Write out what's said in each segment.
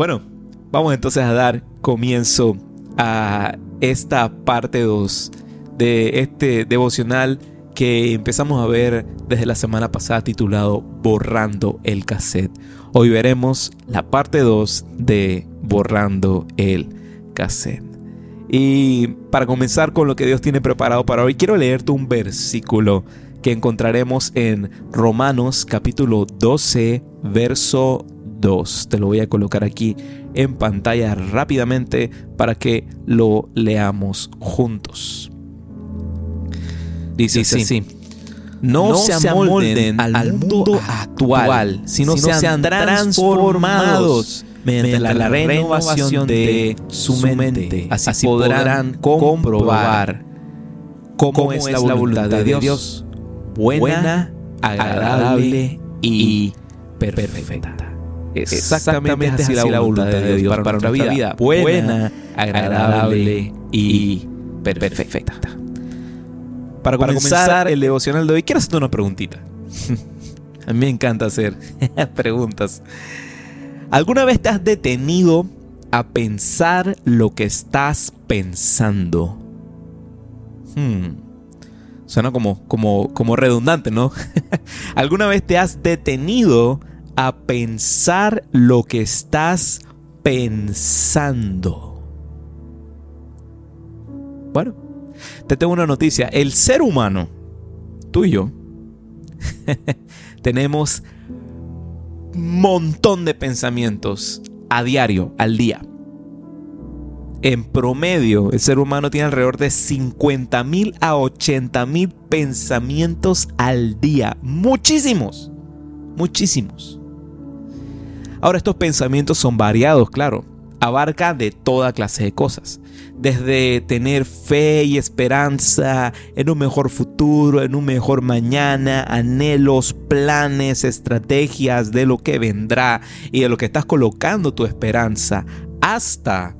Bueno, vamos entonces a dar comienzo a esta parte 2 de este devocional que empezamos a ver desde la semana pasada titulado Borrando el cassette. Hoy veremos la parte 2 de Borrando el cassette. Y para comenzar con lo que Dios tiene preparado para hoy, quiero leerte un versículo que encontraremos en Romanos capítulo 12, verso 2. Te lo voy a colocar aquí en pantalla rápidamente para que lo leamos juntos. Dice, así. No, se amolden al mundo actual, sino, sean transformados mediante la, renovación de su mente. Así, podrán comprobar cómo, es la voluntad de Dios, buena, agradable y perfecta. Exactamente así la voluntad de Dios para nuestra vida, buena, agradable y perfecta. Para comenzar el devocional de hoy, quiero hacerte una preguntita. A mí me encanta hacer preguntas. ¿Alguna vez te has detenido a pensar lo que estás pensando? Hmm. Suena como, como, como redundante, ¿no? ¿Alguna vez te has detenido a pensar lo que estás pensando? Bueno, te tengo una noticia. El ser humano, tú y yo, tenemos montón de pensamientos a diario, al día. En promedio, el ser humano tiene alrededor de 50 mil a 80 mil pensamientos al día. Muchísimos, muchísimos. Ahora estos pensamientos son variados, claro. Abarca de toda clase de cosas desde tener fe y esperanza en un mejor futuro, en un mejor mañana, anhelos, planes, estrategias de lo que vendrá y de lo que estás colocando tu esperanza, hasta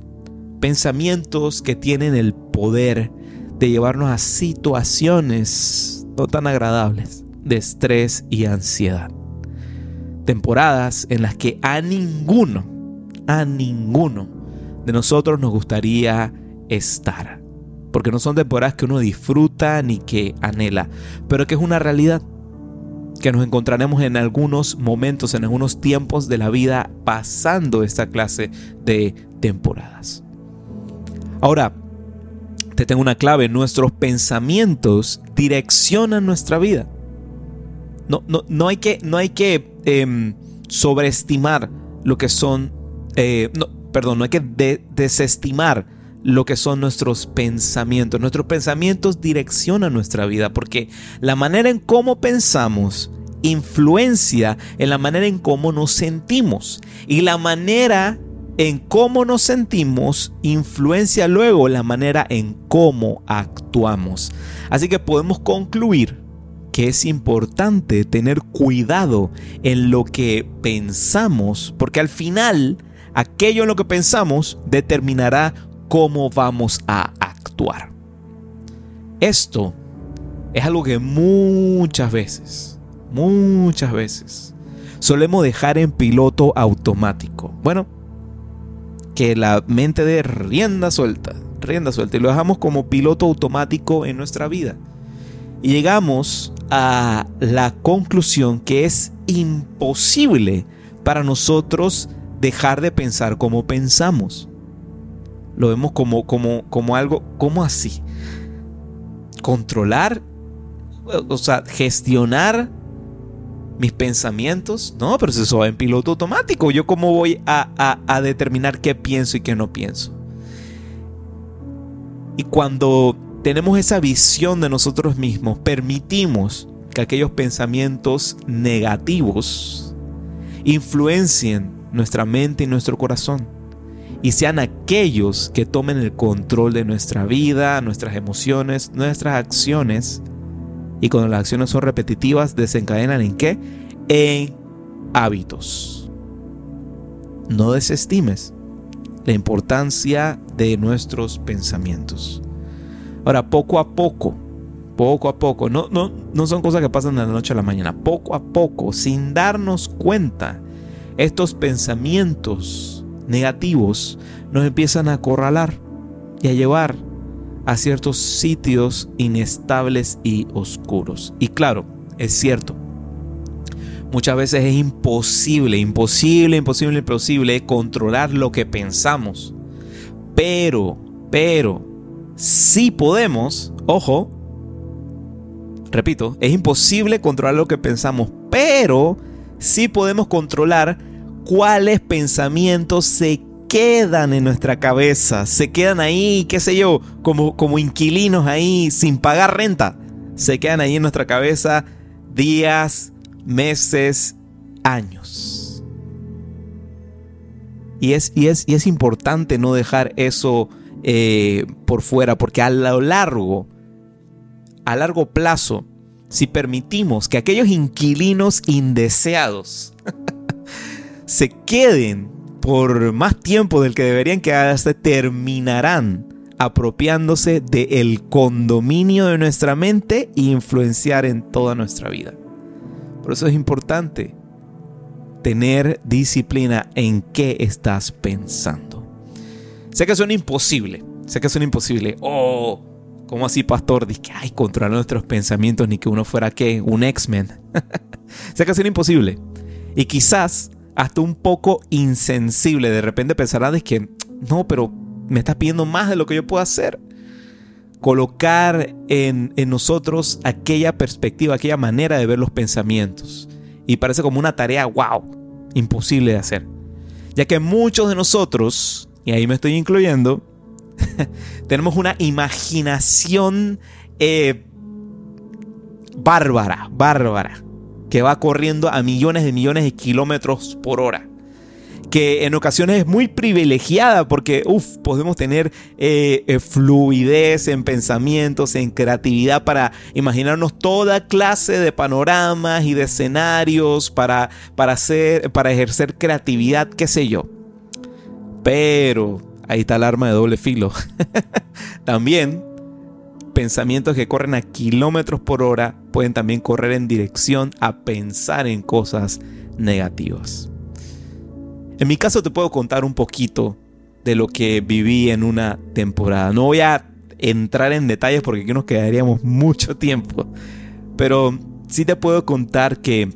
pensamientos que tienen el poder de llevarnos a situaciones no tan agradables de estrés y ansiedad. Temporadas en las que a ninguno, a ninguno de nosotros nos gustaría estar. Porque no son temporadas que uno disfruta ni que anhela, pero que es una realidad que nos encontraremos en algunos momentos, en algunos tiempos de la vida pasando esta clase de temporadas. Ahora, te tengo una clave, nuestros pensamientos direccionan nuestra vida. No, no, no hay que, no hay que em, sobreestimar lo que son, eh, no, perdón, no hay que desestimar lo que son nuestros pensamientos. Nuestros pensamientos direccionan nuestra vida porque la manera en cómo pensamos influencia en la manera en cómo nos sentimos y la manera en cómo nos sentimos influencia luego la manera en cómo actuamos. Así que podemos concluir que es importante tener cuidado en lo que pensamos porque al final aquello en lo que pensamos determinará cómo vamos a actuar. Esto es algo que muchas veces, muchas veces, solemos dejar en piloto automático. Bueno, que la mente de rienda suelta, rienda suelta, y lo dejamos como piloto automático en nuestra vida. Y llegamos a la conclusión que es imposible para nosotros dejar de pensar como pensamos lo vemos como, como, como algo, ¿cómo así? Controlar, o sea, gestionar mis pensamientos. No, pero eso va en piloto automático. ¿Yo cómo voy a, a determinar qué pienso y qué no pienso? Y cuando tenemos esa visión de nosotros mismos, permitimos que aquellos pensamientos negativos influencien nuestra mente y nuestro corazón y sean aquellos que tomen el control de nuestra vida, nuestras emociones, nuestras acciones. Y cuando las acciones son repetitivas, desencadenan en qué? En hábitos. No desestimes la importancia de nuestros pensamientos. Ahora, poco a poco, poco a poco, no, no, no son cosas que pasan de la noche a la mañana, poco a poco, sin darnos cuenta, estos pensamientos negativos nos empiezan a acorralar y a llevar a ciertos sitios inestables y oscuros. Y claro, es cierto, muchas veces es imposible, imposible, imposible, imposible controlar lo que pensamos. Pero, pero, si podemos, ojo, repito, es imposible controlar lo que pensamos, pero sí podemos controlar cuáles pensamientos se quedan en nuestra cabeza, se quedan ahí, qué sé yo, como, como inquilinos ahí sin pagar renta. Se quedan ahí en nuestra cabeza días, meses, años. Y es, y es, y es importante no dejar eso eh, por fuera, porque a lo largo, a largo plazo, si permitimos que aquellos inquilinos indeseados se queden por más tiempo del que deberían quedarse, terminarán apropiándose del condominio de nuestra mente e influenciar en toda nuestra vida. Por eso es importante tener disciplina en qué estás pensando. Sé que suena imposible, sé que suena imposible. ¿Cómo así, pastor? Dice que, ay, controlar nuestros pensamientos ni que uno fuera, ¿qué? Un X-Men. que suena imposible. Y quizás hasta un poco insensible. De repente pensarás que, no, pero me estás pidiendo más de lo que yo puedo hacer. Colocar en, en nosotros aquella perspectiva, aquella manera de ver los pensamientos. Y parece como una tarea, wow, imposible de hacer. Ya que muchos de nosotros, y ahí me estoy incluyendo, tenemos una imaginación eh, bárbara, bárbara que va corriendo a millones de millones de kilómetros por hora. Que en ocasiones es muy privilegiada porque, uff, podemos tener eh, eh, fluidez en pensamientos, en creatividad para imaginarnos toda clase de panoramas y de escenarios para, para, hacer, para ejercer creatividad, qué sé yo. Pero ahí está el arma de doble filo. También pensamientos que corren a kilómetros por hora pueden también correr en dirección a pensar en cosas negativas. En mi caso te puedo contar un poquito de lo que viví en una temporada. No voy a entrar en detalles porque aquí nos quedaríamos mucho tiempo. Pero sí te puedo contar que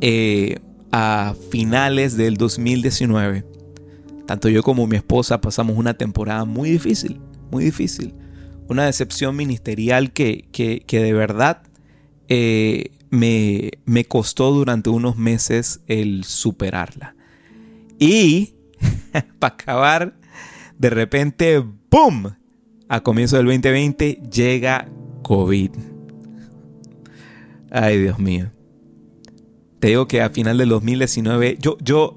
eh, a finales del 2019, tanto yo como mi esposa pasamos una temporada muy difícil, muy difícil una decepción ministerial que, de verdad eh, me, me costó durante unos meses el superarla. Y para acabar, de repente, ¡boom! A comienzo del 2020 llega COVID. Ay, Dios mío. Te digo que a final del 2019, yo, yo,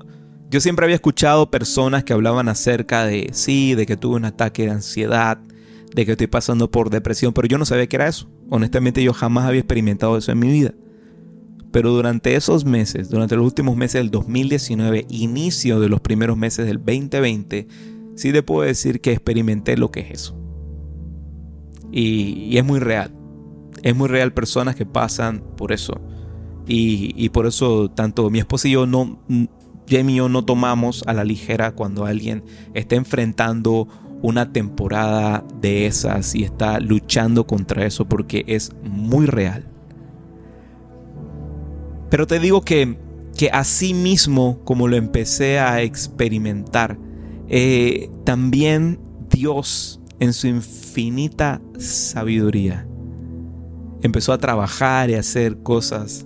yo siempre había escuchado personas que hablaban acerca de, sí, de que tuve un ataque de ansiedad, de que estoy pasando por depresión, pero yo no sabía que era eso. Honestamente yo jamás había experimentado eso en mi vida. Pero durante esos meses, durante los últimos meses del 2019, inicio de los primeros meses del 2020, sí te puedo decir que experimenté lo que es eso. Y, es muy real. Es muy real personas que pasan por eso. Y, y, por eso tanto mi esposa y yo no, Jamie y yo no tomamos a la ligera cuando alguien está enfrentando una temporada de esas y está luchando contra eso porque es muy real. Pero te digo que, que así mismo como lo empecé a experimentar, eh, también Dios en su infinita sabiduría empezó a trabajar y a hacer cosas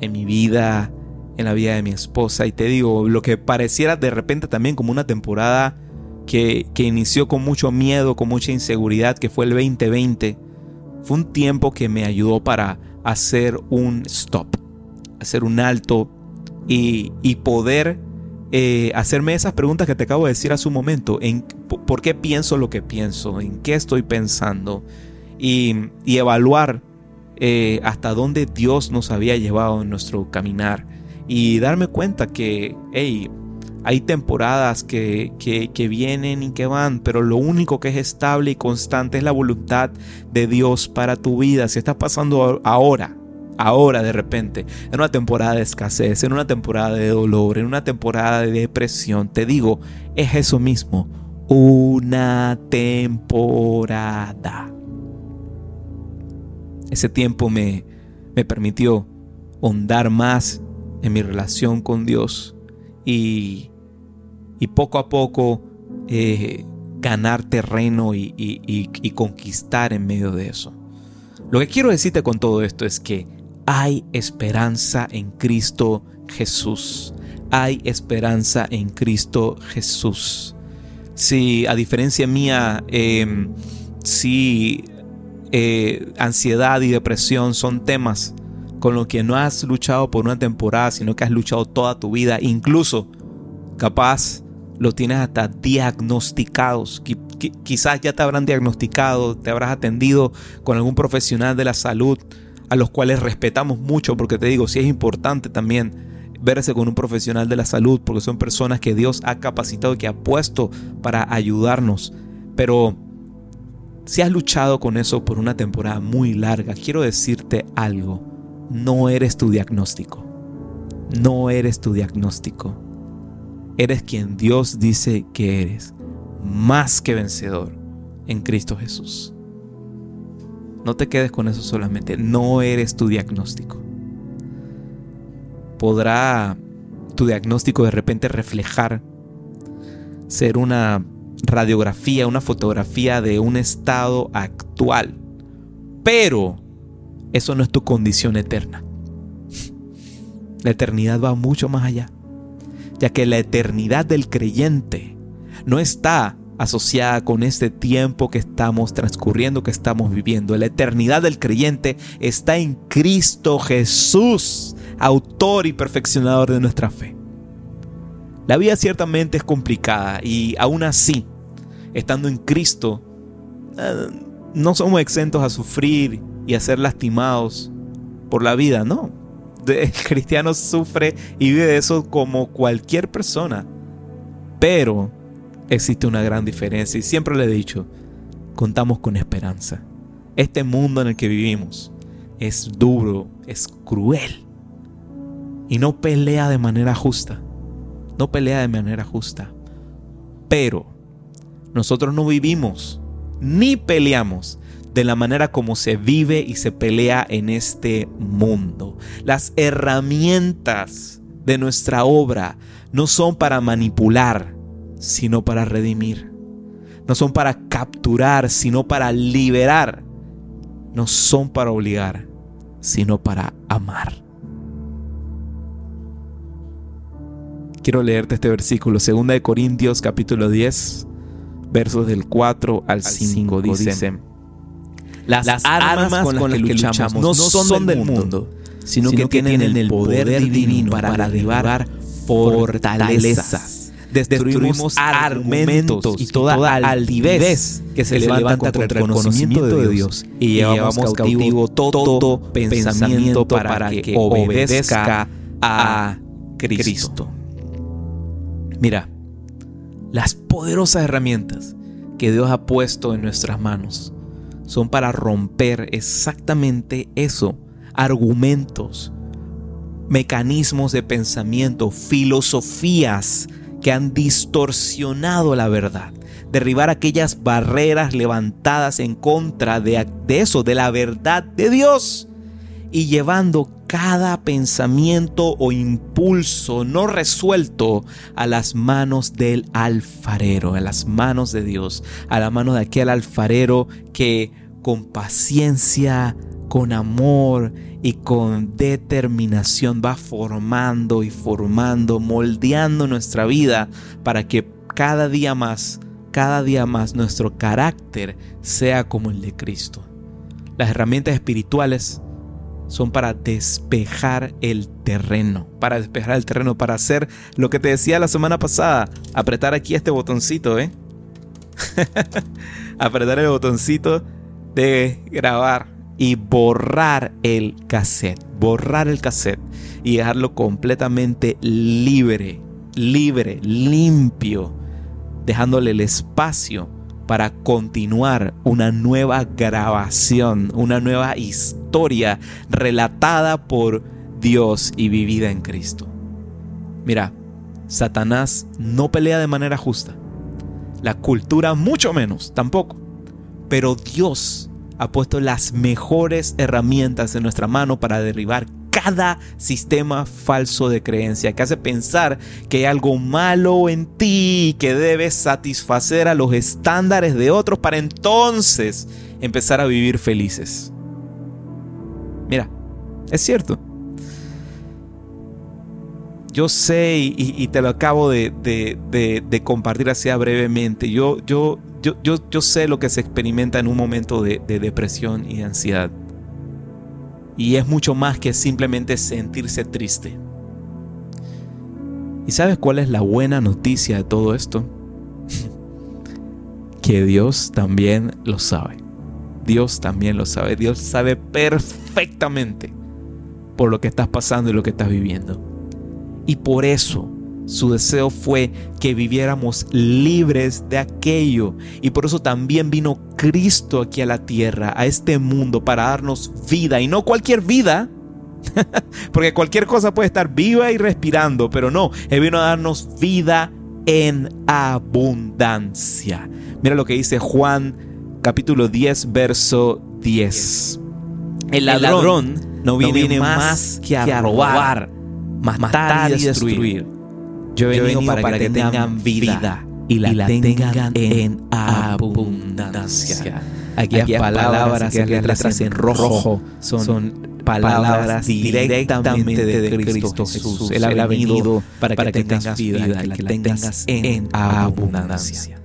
en mi vida, en la vida de mi esposa. Y te digo, lo que pareciera de repente también como una temporada que, inició con mucho miedo, con mucha inseguridad, que fue el 2020, fue un tiempo que me ayudó para hacer un stop, hacer un alto y, poder eh, hacerme esas preguntas que te acabo de decir hace un momento. En, ¿Por qué pienso lo que pienso? ¿En qué estoy pensando? Y, evaluar eh, hasta dónde Dios nos había llevado en nuestro caminar. Y darme cuenta que, hey, hay temporadas que, vienen y que van, pero lo único que es estable y constante es la voluntad de Dios para tu vida. Si estás pasando ahora, ahora de repente, en una temporada de escasez, en una temporada de dolor, en una temporada de depresión, te digo, es eso mismo, una temporada. Ese tiempo me, me permitió hondar más en mi relación con Dios y, y poco a poco eh, ganar terreno y, y conquistar en medio de eso. Lo que quiero decirte con todo esto es que hay esperanza en Cristo Jesús. Hay esperanza en Cristo Jesús. Si a diferencia mía, em, si eh, ansiedad y depresión son temas con los que no has luchado por una temporada, sino que has luchado toda tu vida, incluso capaz lo tienes hasta diagnosticados. Quizás ya te habrán diagnosticado, te habrás atendido con algún profesional de la salud a los cuales respetamos mucho, porque te digo, sí es importante también verse con un profesional de la salud, porque son personas que Dios ha capacitado y que ha puesto para ayudarnos. Pero si has luchado con eso por una temporada muy larga, quiero decirte algo, no eres tu diagnóstico. No eres tu diagnóstico. Eres quien Dios dice que eres, más que vencedor en Cristo Jesús. No te quedes con eso solamente. No eres tu diagnóstico. Podrá tu diagnóstico de repente reflejar ser una radiografía, una fotografía de un estado actual. Pero eso no es tu condición eterna. La eternidad va mucho más allá, ya que la eternidad del creyente no está asociada con este tiempo que estamos transcurriendo, que estamos viviendo. La eternidad del creyente está en Cristo Jesús, autor y perfeccionador de nuestra fe. La vida ciertamente es complicada y aún así, estando en Cristo, eh, no somos exentos a sufrir y a ser lastimados por la vida, no. El cristiano sufre y vive eso como cualquier persona. Pero existe una gran diferencia y siempre le he dicho, contamos con esperanza. Este mundo en el que vivimos es duro, es cruel y no pelea de manera justa. No pelea de manera justa. Pero nosotros no vivimos ni peleamos de la manera como se vive y se pelea en este mundo. Las herramientas de nuestra obra no son para manipular, sino para redimir. No son para capturar, sino para liberar. No son para obligar, sino para amar. Quiero leerte este versículo, 2 de Corintios capítulo 10, versos del 4 al 5, dice, las, armas, con, las que, luchamos, no son del mundo, sino, que, tienen el poder divino para derribar fortalezas. destruimos argumentos y toda altivez que se levanta contra el conocimiento de Dios. Y llevamos cautivo todo pensamiento para que obedezca a Cristo. Mira, las poderosas herramientas que Dios ha puesto en nuestras manos son para romper exactamente eso, argumentos, mecanismos de pensamiento, filosofías que han distorsionado la verdad. Derribar aquellas barreras levantadas en contra de, eso, de la verdad de Dios. Y llevando cada pensamiento o impulso no resuelto a las manos del alfarero, a las manos de Dios, a la mano de aquel alfarero que con paciencia, con amor y con determinación va formando y formando, moldeando nuestra vida para que cada día más, cada día más nuestro carácter sea como el de Cristo. Las herramientas espirituales son para despejar el terreno, para despejar el terreno, para hacer lo que te decía la semana pasada, apretar aquí este botoncito, ¿eh? apretar el botoncito de grabar y borrar el cassette, borrar el cassette y dejarlo completamente libre, libre, limpio, dejándole el espacio para continuar una nueva grabación, una nueva historia relatada por Dios y vivida en Cristo. Mira, Satanás no pelea de manera justa. La cultura mucho menos, tampoco. Pero Dios ha puesto las mejores herramientas en nuestra mano para derribar cada sistema falso de creencia que hace pensar que hay algo malo en ti y que debes satisfacer a los estándares de otros para entonces empezar a vivir felices. Mira, es cierto. Yo sé y, te lo acabo de, compartir así brevemente. Yo, yo, yo, yo, sé lo que se experimenta en un momento de depresión y de ansiedad. Y es mucho más que simplemente sentirse triste. ¿Y sabes cuál es la buena noticia de todo esto? que Dios también lo sabe. Dios también lo sabe. Dios sabe perfectamente por lo que estás pasando y lo que estás viviendo. Y por eso su deseo fue que viviéramos libres de aquello. Y por eso también vino Cristo aquí a la tierra, a este mundo, para darnos vida. Y no cualquier vida, porque cualquier cosa puede estar viva y respirando, pero no, Él vino a darnos vida en abundancia. Mira lo que dice Juan capítulo 10, verso 10. El ladrón, no, viene más que a robar, matar, y destruir. Yo he venido, para, que, tengan vida, y la, tengan, en abundancia. Aquellas palabras, que letras en rojo son, palabras directamente de Cristo Jesús. Él ha venido para que tengas vida y que la tengas en abundancia.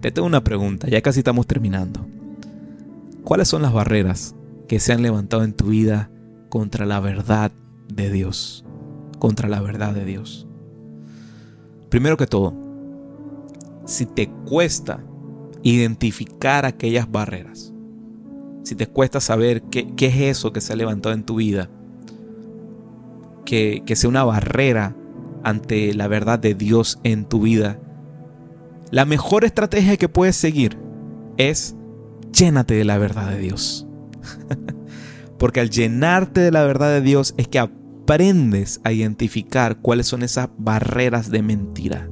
Te tengo una pregunta, ya casi estamos terminando. ¿Cuáles son las barreras que se han levantado en tu vida contra la verdad de Dios? Contra la verdad de Dios. Primero que todo, si te cuesta identificar aquellas barreras, si te cuesta saber qué, es eso que se ha levantado en tu vida, que, que sea una barrera ante la verdad de Dios en tu vida, la mejor estrategia que puedes seguir es llénate de la verdad de Dios. Porque al llenarte de la verdad de Dios es que aprendes a identificar cuáles son esas barreras de mentira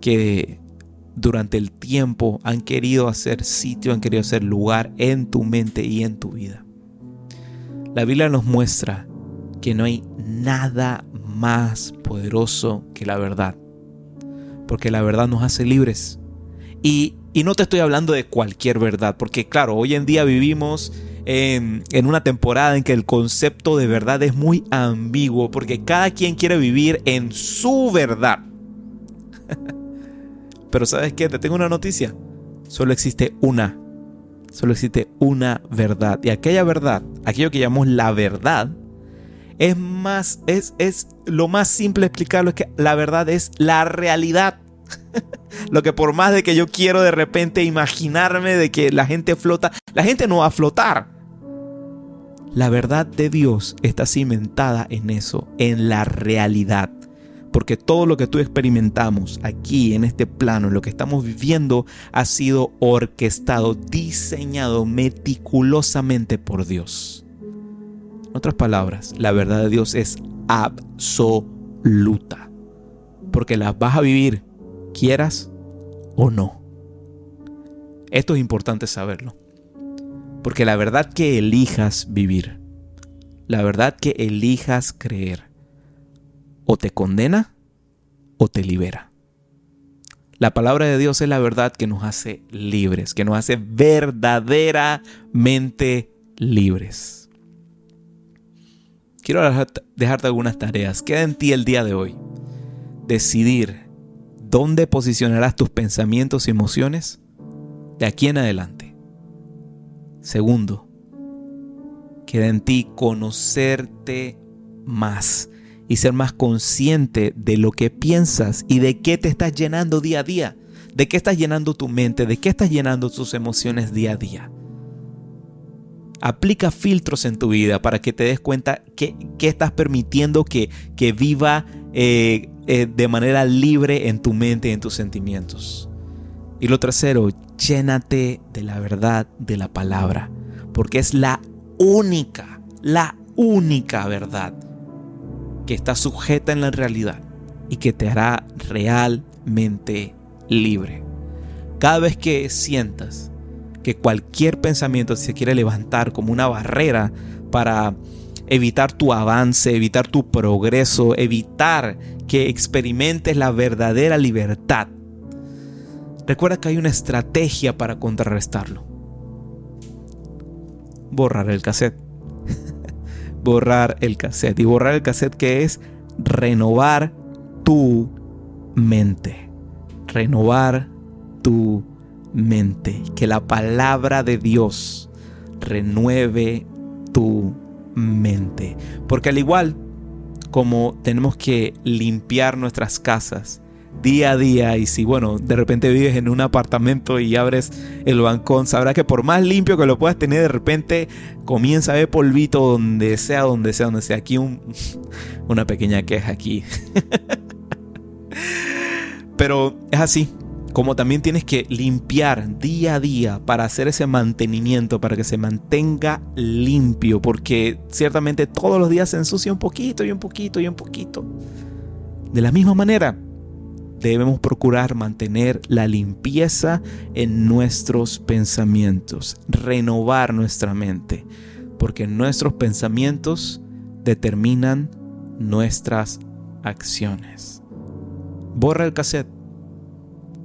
que durante el tiempo han querido hacer sitio, han querido hacer lugar en tu mente y en tu vida. La Biblia nos muestra que no hay nada más poderoso que la verdad, porque la verdad nos hace libres. Y, y no te estoy hablando de cualquier verdad, porque claro, hoy en día vivimos en, una temporada en que el concepto de verdad es muy ambiguo porque cada quien quiere vivir en su verdad. Pero sabes qué, te tengo una noticia. Solo existe una. Solo existe una verdad. Y aquella verdad, aquello que llamamos la verdad, es más, es, es lo más simple explicarlo, es que la verdad es la realidad. Lo que por más de que yo quiero de repente imaginarme de que la gente flota, la gente no va a flotar. La verdad de Dios está cimentada en eso, en la realidad. Porque todo lo que tú experimentamos aquí en este plano, en lo que estamos viviendo, ha sido orquestado, diseñado meticulosamente por Dios. En otras palabras, la verdad de Dios es absoluta. Porque la vas a vivir quieras o no. Esto es importante saberlo. Porque la verdad que elijas vivir, la verdad que elijas creer, o te condena o te libera. La palabra de Dios es la verdad que nos hace libres, que nos hace verdaderamente libres. Quiero dejarte algunas tareas. Queda en ti el día de hoy. Decidir dónde posicionarás tus pensamientos y emociones de aquí en adelante. Segundo, queda en ti conocerte más y ser más consciente de lo que piensas y de qué te estás llenando día a día, de qué estás llenando tu mente, de qué estás llenando tus emociones día a día. Aplica filtros en tu vida para que te des cuenta que, estás permitiendo que, que viva eh, eh, de manera libre en tu mente y en tus sentimientos. Y lo tercero, llénate de la verdad de la palabra, porque es la única, la única verdad que está sujeta en la realidad y que te hará realmente libre. Cada vez que sientas que cualquier pensamiento se quiere levantar como una barrera para evitar tu avance, evitar tu progreso, evitar que experimentes la verdadera libertad, recuerda que hay una estrategia para contrarrestarlo. Borrar el cassette. borrar el cassette. Y borrar el cassette que es renovar tu mente. Renovar tu mente. Que la palabra de Dios renueve tu mente. Porque al igual como tenemos que limpiar nuestras casas día a día y si bueno, de repente vives en un apartamento y abres el balcón, sabrás que por más limpio que lo puedas tener, de repente comienza a ver polvito donde sea, donde sea, donde sea. Aquí un, una pequeña queja aquí. Pero es así, como también tienes que limpiar día a día para hacer ese mantenimiento, para que se mantenga limpio, porque ciertamente todos los días se ensucia un poquito y un poquito y un poquito. De la misma manera, debemos procurar mantener la limpieza en nuestros pensamientos, renovar nuestra mente, porque nuestros pensamientos determinan nuestras acciones. Borra el cassette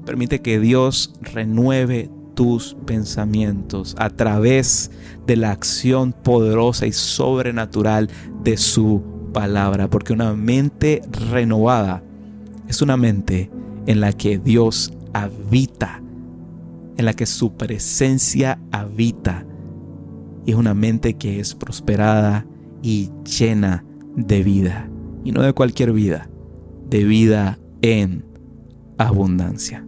Permite que Dios renueve tus pensamientos a través de la acción poderosa y sobrenatural de su palabra, porque una mente renovada es una mente en la que Dios habita, en la que su presencia habita, y es una mente que es prosperada y llena de vida, y no de cualquier vida, de vida en abundancia.